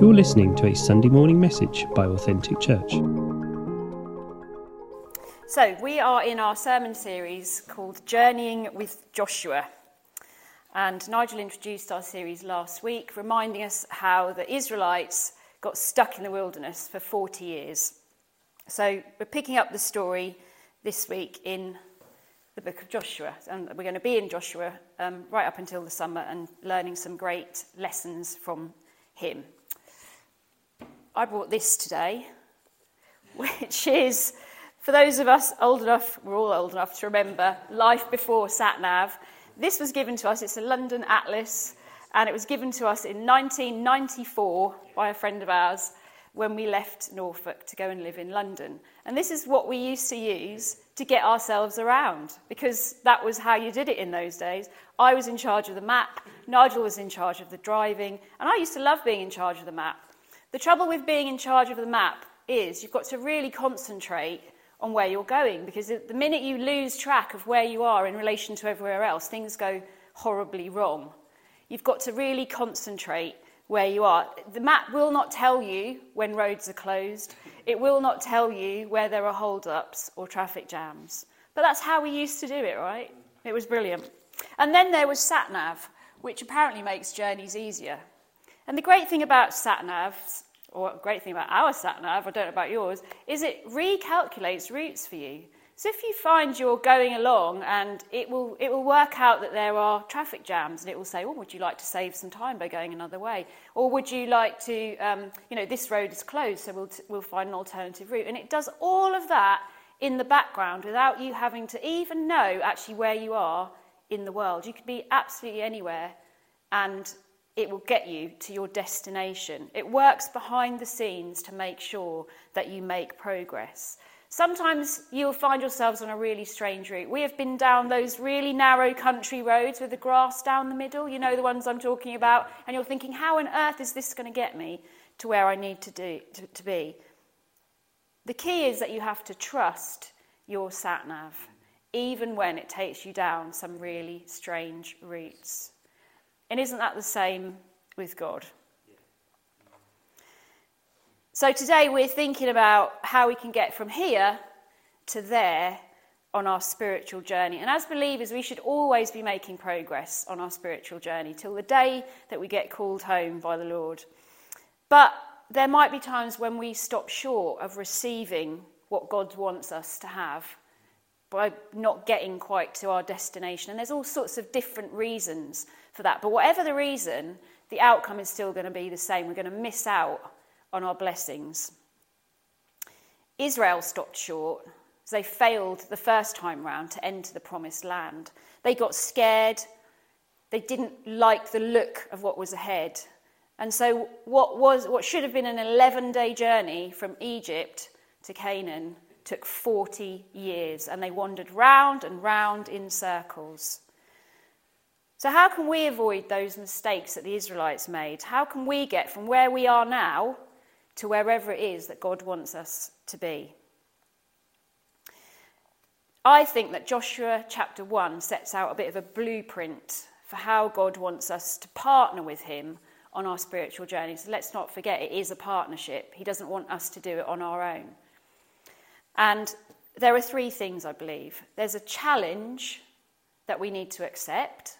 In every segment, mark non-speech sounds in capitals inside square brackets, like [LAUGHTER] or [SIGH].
You're listening to a Sunday morning message by Authentic Church. So, we are in our sermon series called Journeying with Joshua. And Nigel introduced our series last week, reminding us how the Israelites got stuck in the wilderness for 40 years. So, we're picking up the story this week in the book of Joshua. And we're going to be in Joshua um, right up until the summer and learning some great lessons from him. I brought this today, which is, for those of us old enough, we're all old enough to remember, life before SatNav. This was given to us, it's a London Atlas, and it was given to us in 1994 by a friend of ours when we left Norfolk to go and live in London. And this is what we used to use to get ourselves around because that was how you did it in those days. I was in charge of the map, Nigel was in charge of the driving, and I used to love being in charge of the map. The trouble with being in charge of the map is you've got to really concentrate on where you're going because the minute you lose track of where you are in relation to everywhere else, things go horribly wrong. You've got to really concentrate where you are. The map will not tell you when roads are closed. It will not tell you where there are hold-ups or traffic jams. But that's how we used to do it, right? It was brilliant. And then there was SatNav, which apparently makes journeys easier. And the great thing about SatNavs, or great thing about our SatNav, I don't know about yours, is it recalculates routes for you. So if you find you're going along and it will, it will work out that there are traffic jams and it will say, oh, would you like to save some time by going another way? Or would you like to, um, you know, this road is closed, so we'll, t- we'll find an alternative route. And it does all of that in the background without you having to even know actually where you are in the world. You could be absolutely anywhere and it will get you to your destination. It works behind the scenes to make sure that you make progress. Sometimes you'll find yourselves on a really strange route. We have been down those really narrow country roads with the grass down the middle, you know the ones I'm talking about, and you're thinking, how on earth is this going to get me to where I need to, do, to, to be? The key is that you have to trust your sat nav, even when it takes you down some really strange routes. And isn't that the same with God? So today we're thinking about how we can get from here to there on our spiritual journey. And as believers, we should always be making progress on our spiritual journey till the day that we get called home by the Lord. But there might be times when we stop short of receiving what God wants us to have by not getting quite to our destination. And there's all sorts of different reasons for that. But whatever the reason, the outcome is still going to be the same. We're going to miss out on our blessings. Israel stopped short they failed the first time round to enter the promised land. They got scared. They didn't like the look of what was ahead. And so, what, was, what should have been an 11 day journey from Egypt to Canaan took 40 years, and they wandered round and round in circles. So, how can we avoid those mistakes that the Israelites made? How can we get from where we are now to wherever it is that God wants us to be. I think that Joshua chapter 1 sets out a bit of a blueprint for how God wants us to partner with Him on our spiritual journey. So let's not forget it is a partnership. He doesn't want us to do it on our own. And there are three things I believe there's a challenge that we need to accept,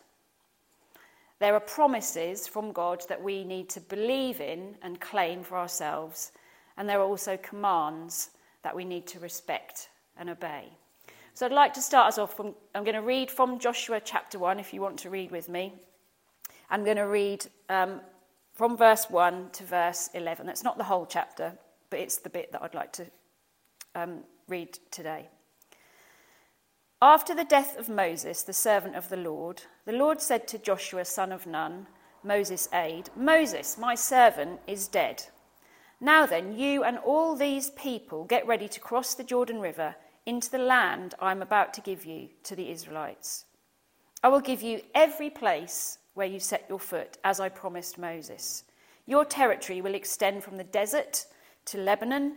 there are promises from God that we need to believe in and claim for ourselves, and there are also commands that we need to respect and obey. So I'd like to start us off from, I'm going to read from Joshua chapter 1, if you want to read with me. I'm going to read um, from verse 1 to verse 11. That's not the whole chapter, but it's the bit that I'd like to um, read today. After the death of Moses, the servant of the Lord, the Lord said to Joshua, son of Nun, Moses' aide, Moses, my servant, is dead. Now then, you and all these people get ready to cross the Jordan River into the land I am about to give you to the Israelites. I will give you every place where you set your foot, as I promised Moses. Your territory will extend from the desert to Lebanon,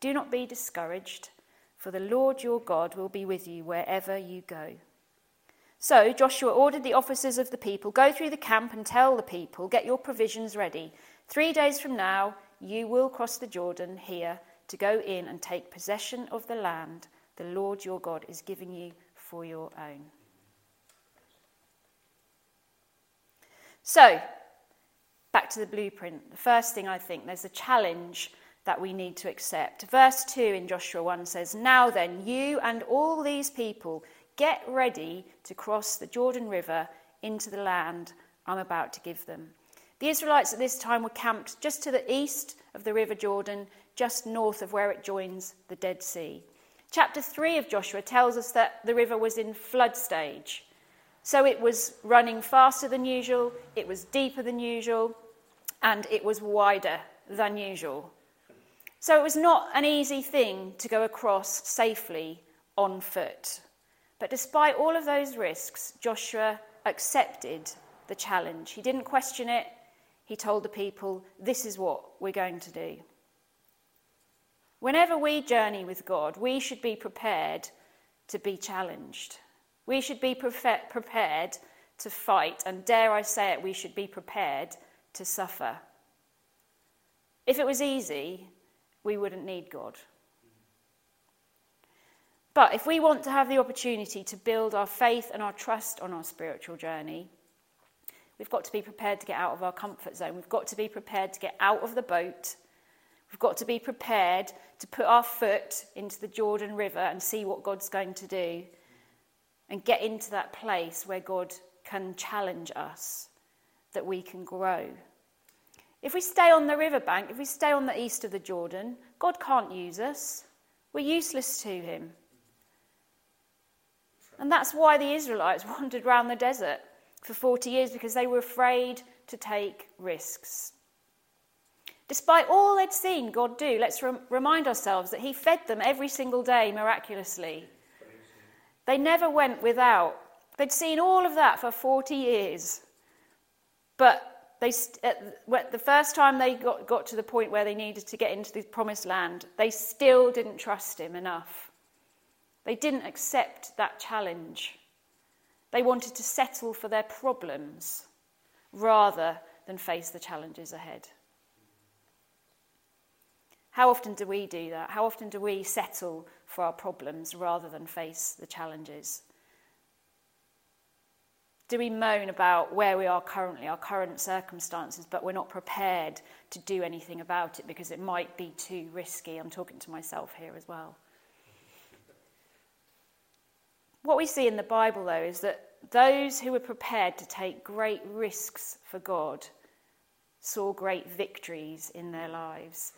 Do not be discouraged, for the Lord your God will be with you wherever you go. So Joshua ordered the officers of the people Go through the camp and tell the people, Get your provisions ready. Three days from now, you will cross the Jordan here to go in and take possession of the land the Lord your God is giving you for your own. So, back to the blueprint. The first thing I think there's a challenge that we need to accept. Verse 2 in Joshua 1 says, Now then, you and all these people get ready to cross the Jordan River into the land I'm about to give them. The Israelites at this time were camped just to the east of the River Jordan, just north of where it joins the Dead Sea. Chapter 3 of Joshua tells us that the river was in flood stage. So it was running faster than usual, it was deeper than usual, and it was wider than usual. So it was not an easy thing to go across safely on foot. But despite all of those risks, Joshua accepted the challenge. He didn't question it. He told the people, This is what we're going to do. Whenever we journey with God, we should be prepared to be challenged. We should be prepared to fight, and dare I say it, we should be prepared to suffer. If it was easy, we wouldn't need God. But if we want to have the opportunity to build our faith and our trust on our spiritual journey, we've got to be prepared to get out of our comfort zone. We've got to be prepared to get out of the boat We've got to be prepared to put our foot into the Jordan River and see what God's going to do and get into that place where God can challenge us, that we can grow. If we stay on the riverbank, if we stay on the east of the Jordan, God can't use us. We're useless to him. And that's why the Israelites [LAUGHS] wandered around the desert for 40 years because they were afraid to take risks. Despite all they'd seen God do, let's rem- remind ourselves that He fed them every single day miraculously. They never went without. They'd seen all of that for 40 years. But they, the first time they got, got to the point where they needed to get into the promised land, they still didn't trust Him enough. They didn't accept that challenge. They wanted to settle for their problems rather than face the challenges ahead. How often do we do that? How often do we settle for our problems rather than face the challenges? Do we moan about where we are currently, our current circumstances, but we're not prepared to do anything about it because it might be too risky? I'm talking to myself here as well. What we see in the Bible, though, is that those who were prepared to take great risks for God saw great victories in their lives.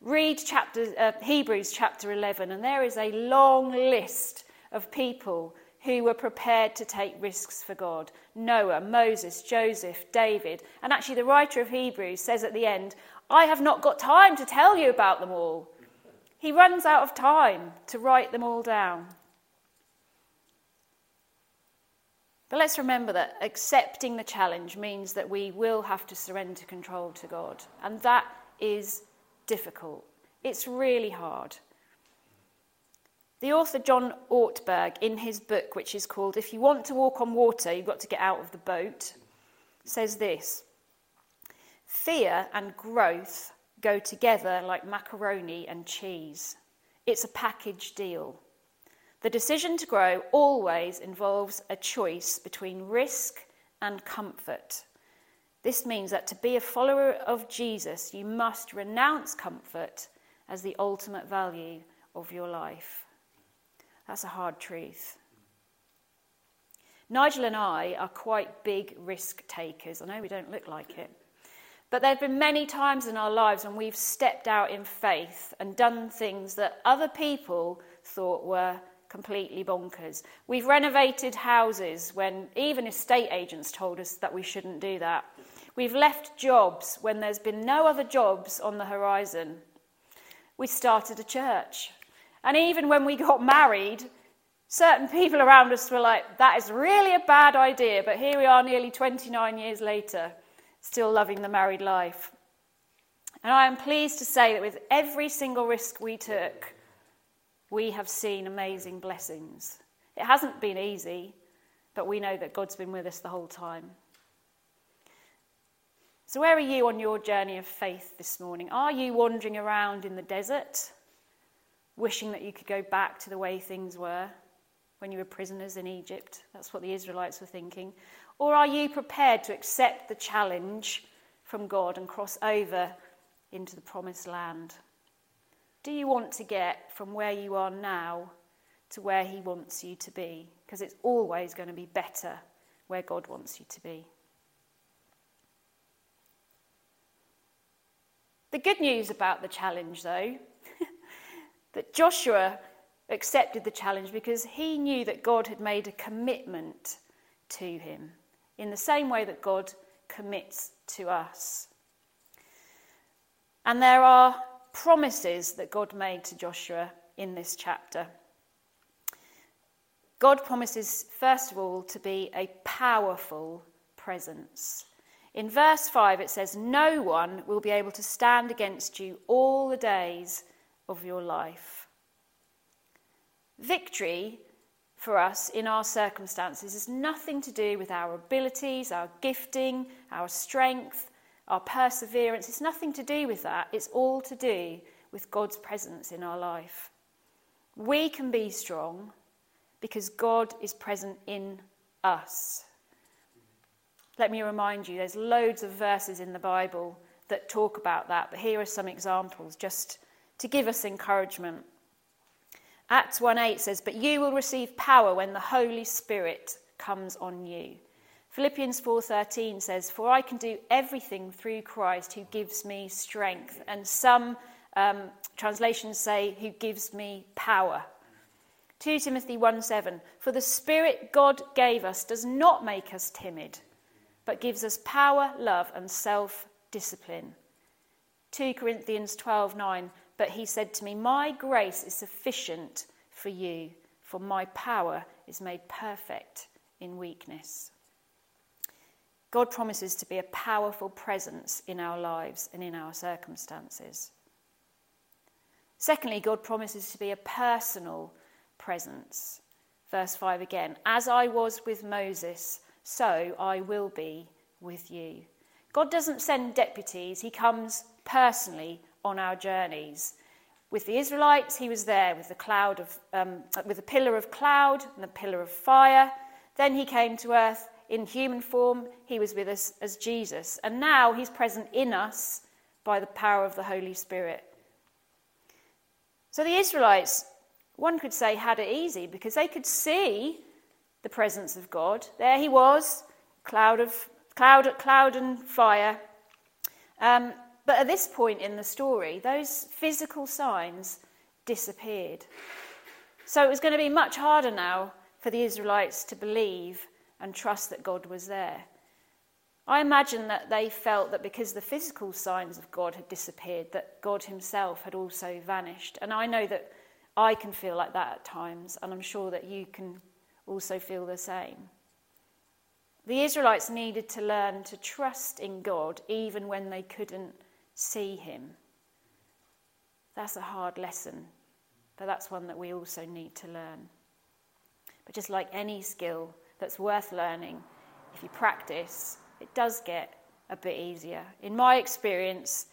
Read chapter, uh, Hebrews chapter 11, and there is a long list of people who were prepared to take risks for God Noah, Moses, Joseph, David. And actually, the writer of Hebrews says at the end, I have not got time to tell you about them all. He runs out of time to write them all down. But let's remember that accepting the challenge means that we will have to surrender control to God. And that is difficult. It's really hard. The author John Ortberg, in his book, which is called If You Want to Walk on Water, You've Got to Get Out of the Boat, says this Fear and growth go together like macaroni and cheese. It's a package deal. The decision to grow always involves a choice between risk and comfort. This means that to be a follower of Jesus, you must renounce comfort as the ultimate value of your life. That's a hard truth. Nigel and I are quite big risk takers. I know we don't look like it. But there have been many times in our lives when we've stepped out in faith and done things that other people thought were completely bonkers. We've renovated houses when even estate agents told us that we shouldn't do that. We've left jobs when there's been no other jobs on the horizon. We started a church. And even when we got married, certain people around us were like, that is really a bad idea. But here we are nearly 29 years later, still loving the married life. And I am pleased to say that with every single risk we took, we have seen amazing blessings. It hasn't been easy, but we know that God's been with us the whole time. So, where are you on your journey of faith this morning? Are you wandering around in the desert, wishing that you could go back to the way things were when you were prisoners in Egypt? That's what the Israelites were thinking. Or are you prepared to accept the challenge from God and cross over into the promised land? Do you want to get from where you are now to where He wants you to be? Because it's always going to be better where God wants you to be. The good news about the challenge, though, that Joshua accepted the challenge because he knew that God had made a commitment to him in the same way that God commits to us. And there are promises that God made to Joshua in this chapter. God promises, first of all, to be a powerful presence. In verse 5, it says, No one will be able to stand against you all the days of your life. Victory for us in our circumstances is nothing to do with our abilities, our gifting, our strength, our perseverance. It's nothing to do with that. It's all to do with God's presence in our life. We can be strong because God is present in us. Let me remind you, there's loads of verses in the Bible that talk about that, but here are some examples just to give us encouragement. Acts 1:8 says, "But you will receive power when the Holy Spirit comes on you." Philippians 4:13 says, "For I can do everything through Christ who gives me strength." And some um, translations say, "Who gives me power." 2 Timothy 1:7, "For the Spirit God gave us does not make us timid, but gives us power, love, and self-discipline." 2 Corinthians 12:9, "But he said to me, My grace is sufficient for you, for my power is made perfect in weakness." God promises to be a powerful presence in our lives and in our circumstances. Secondly, God promises to be a personal presence. Verse 5 again As I was with Moses, so I will be with you. God doesn't send deputies, He comes personally on our journeys. With the Israelites, He was there with the cloud of, um, with a pillar of cloud and the pillar of fire. Then He came to earth in human form, he was with us as Jesus. And now he's present in us by the power of the Holy Spirit. So the Israelites, one could say, had it easy because they could see the presence of God. There he was, cloud of cloud, cloud and fire. Um, but at this point in the story, those physical signs disappeared. So it was going to be much harder now for the Israelites to believe and trust that God was there. I imagine that they felt that because the physical signs of God had disappeared, that God Himself had also vanished. And I know that I can feel like that at times, and I'm sure that you can also feel the same. The Israelites needed to learn to trust in God even when they couldn't see Him. That's a hard lesson, but that's one that we also need to learn. But just like any skill, that's worth learning, if you practice, it does get a bit easier. In my experience,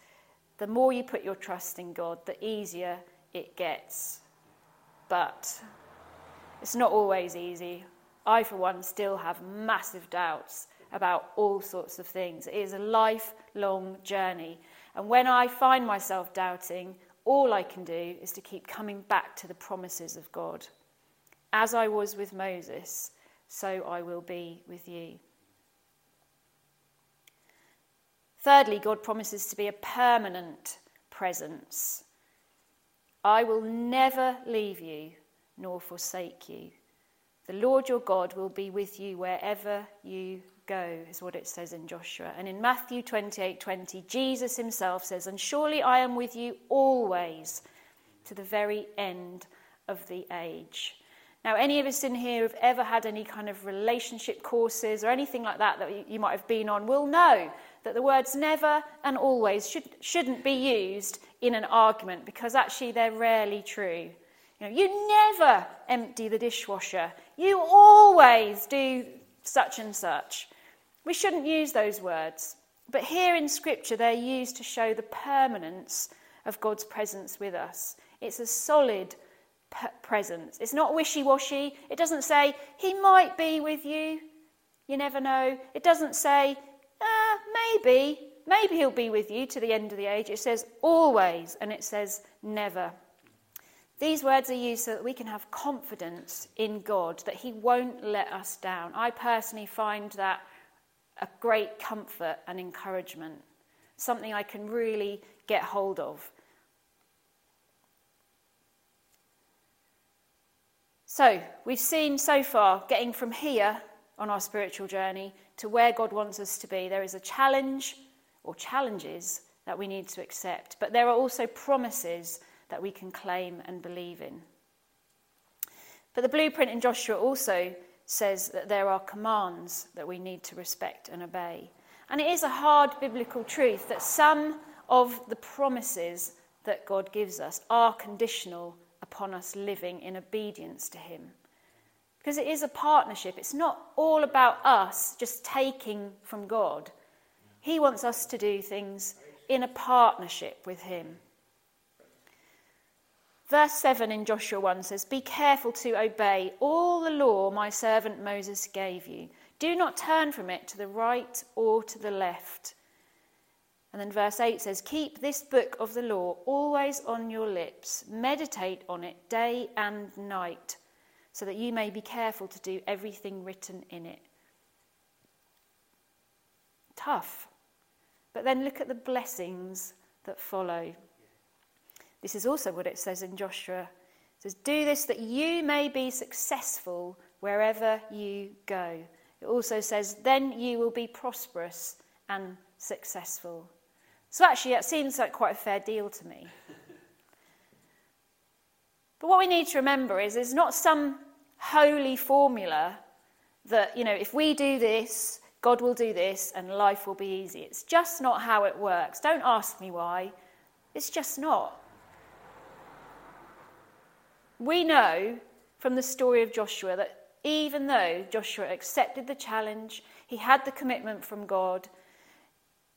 the more you put your trust in God, the easier it gets. But it's not always easy. I, for one, still have massive doubts about all sorts of things. It is a lifelong journey. And when I find myself doubting, all I can do is to keep coming back to the promises of God. As I was with Moses, so I will be with you. Thirdly, God promises to be a permanent presence. I will never leave you nor forsake you. The Lord your God will be with you wherever you go, is what it says in Joshua. And in Matthew 28 20, Jesus himself says, And surely I am with you always to the very end of the age. Now, any of us in here who've ever had any kind of relationship courses or anything like that that you might have been on will know that the words never and always should, shouldn't be used in an argument because actually they're rarely true. You, know, you never empty the dishwasher. You always do such and such. We shouldn't use those words. But here in Scripture, they're used to show the permanence of God's presence with us. It's a solid presence. It's not wishy washy. It doesn't say, He might be with you. You never know. It doesn't say, uh, maybe, maybe He'll be with you to the end of the age. It says always, and it says never. These words are used so that we can have confidence in God that He won't let us down. I personally find that a great comfort and encouragement, something I can really get hold of. So, we've seen so far getting from here on our spiritual journey to where God wants us to be. There is a challenge or challenges that we need to accept, but there are also promises that we can claim and believe in. But the blueprint in Joshua also says that there are commands that we need to respect and obey. And it is a hard biblical truth that some of the promises that God gives us are conditional upon us living in obedience to Him. Because it is a partnership, it's not all about us just taking from God. He wants us to do things in a partnership with Him. Verse 7 in Joshua 1 says, Be careful to obey all the law my servant Moses gave you. Do not turn from it to the right or to the left. And then verse 8 says, Keep this book of the law always on your lips, meditate on it day and night, so that you may be careful to do everything written in it. Tough. But then look at the blessings that follow. This is also what it says in Joshua. It says, Do this that you may be successful wherever you go. It also says, Then you will be prosperous and successful. So actually, it seems like quite a fair deal to me. But what we need to remember is there's not some holy formula that, you know, if we do this, God will do this and life will be easy. It's just not how it works. Don't ask me why. It's just not. We know from the story of Joshua that even though Joshua accepted the challenge, he had the commitment from God,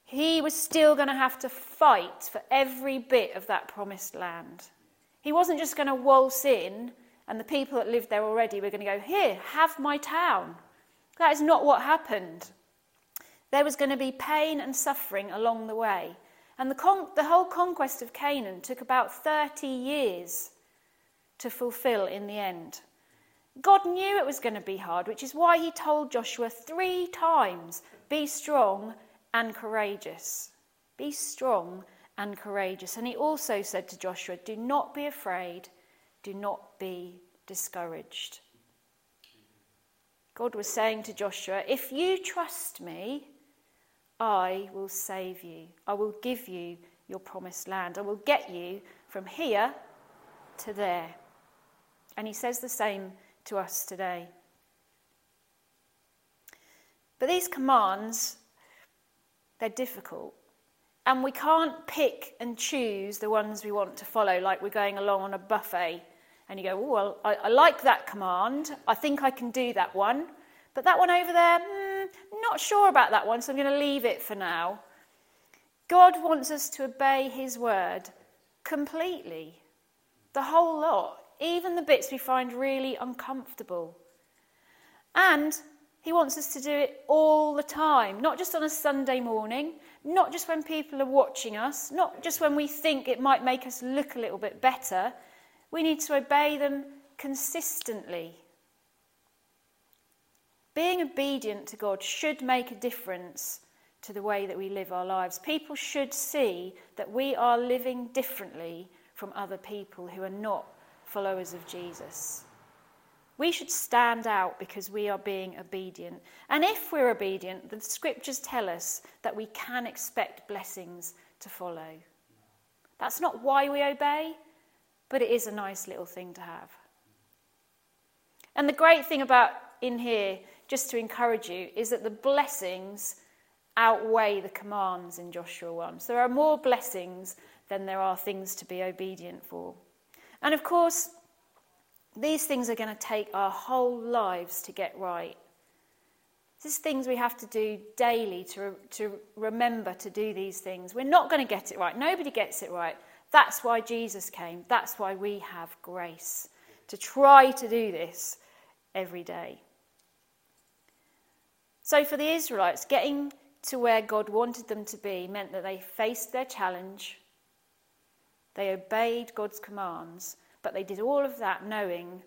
he was still going to have to fight for every bit of that promised land. He wasn't just going to waltz in and the people that lived there already were going to go, Here, have my town. That is not what happened. There was going to be pain and suffering along the way. And the, con- the whole conquest of Canaan took about 30 years to fulfill in the end. God knew it was going to be hard, which is why he told Joshua three times be strong and courageous. Be strong and courageous. And he also said to Joshua, Do not be afraid, do not be discouraged. God was saying to Joshua, If you trust me, I will save you. I will give you your promised land. I will get you from here to there. And he says the same to us today. But these commands, they're difficult. And we can't pick and choose the ones we want to follow, like we're going along on a buffet. And you go, oh, well, I, I like that command. I think I can do that one. But that one over there, mm, not sure about that one, so I'm going to leave it for now. God wants us to obey his word completely, the whole lot even the bits we find really uncomfortable. And he wants us to do it all the time, not just on a Sunday morning, not just when people are watching us, not just when we think it might make us look a little bit better. We need to obey them consistently Being obedient to God should make a difference to the way that we live our lives. People should see that we are living differently from other people who are not followers of Jesus. We should stand out because we are being obedient. And if we're obedient, the scriptures tell us that we can expect blessings to follow. That's not why we obey, but it is a nice little thing to have. And the great thing about in here, just to encourage you, is that the blessings outweigh the commands in Joshua 1. So there are more blessings than there are things to be obedient for. And of course, these things are going to take our whole lives to get right. This is things we have to do daily to, to remember to do these things. We're not going to get it right. Nobody gets it right. That's why Jesus came. That's why we have grace to try to do this every day. So, for the Israelites, getting to where God wanted them to be meant that they faced their challenge, they obeyed God's commands, but they did all of that knowing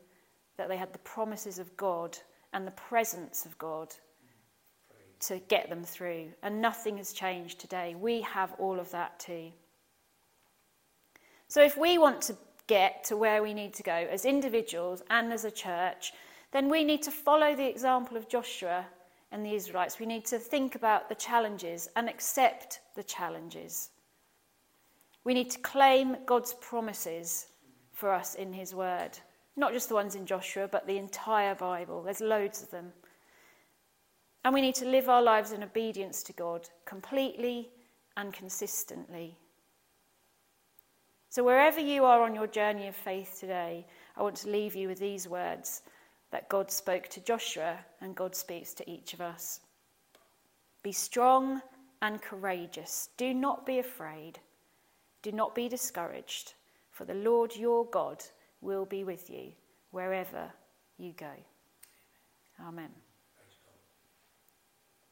that they had the promises of God and the presence of God to get them through. And nothing has changed today. We have all of that too. So if we want to get to where we need to go as individuals and as a church, then we need to follow the example of Joshua and the Israelites. We need to think about the challenges and accept the challenges. We need to claim God's promises for us in His Word. Not just the ones in Joshua, but the entire Bible. There's loads of them. And we need to live our lives in obedience to God completely and consistently. So, wherever you are on your journey of faith today, I want to leave you with these words that God spoke to Joshua and God speaks to each of us. Be strong and courageous. Do not be afraid. Do not be discouraged, for the Lord your God will be with you wherever you go. Amen.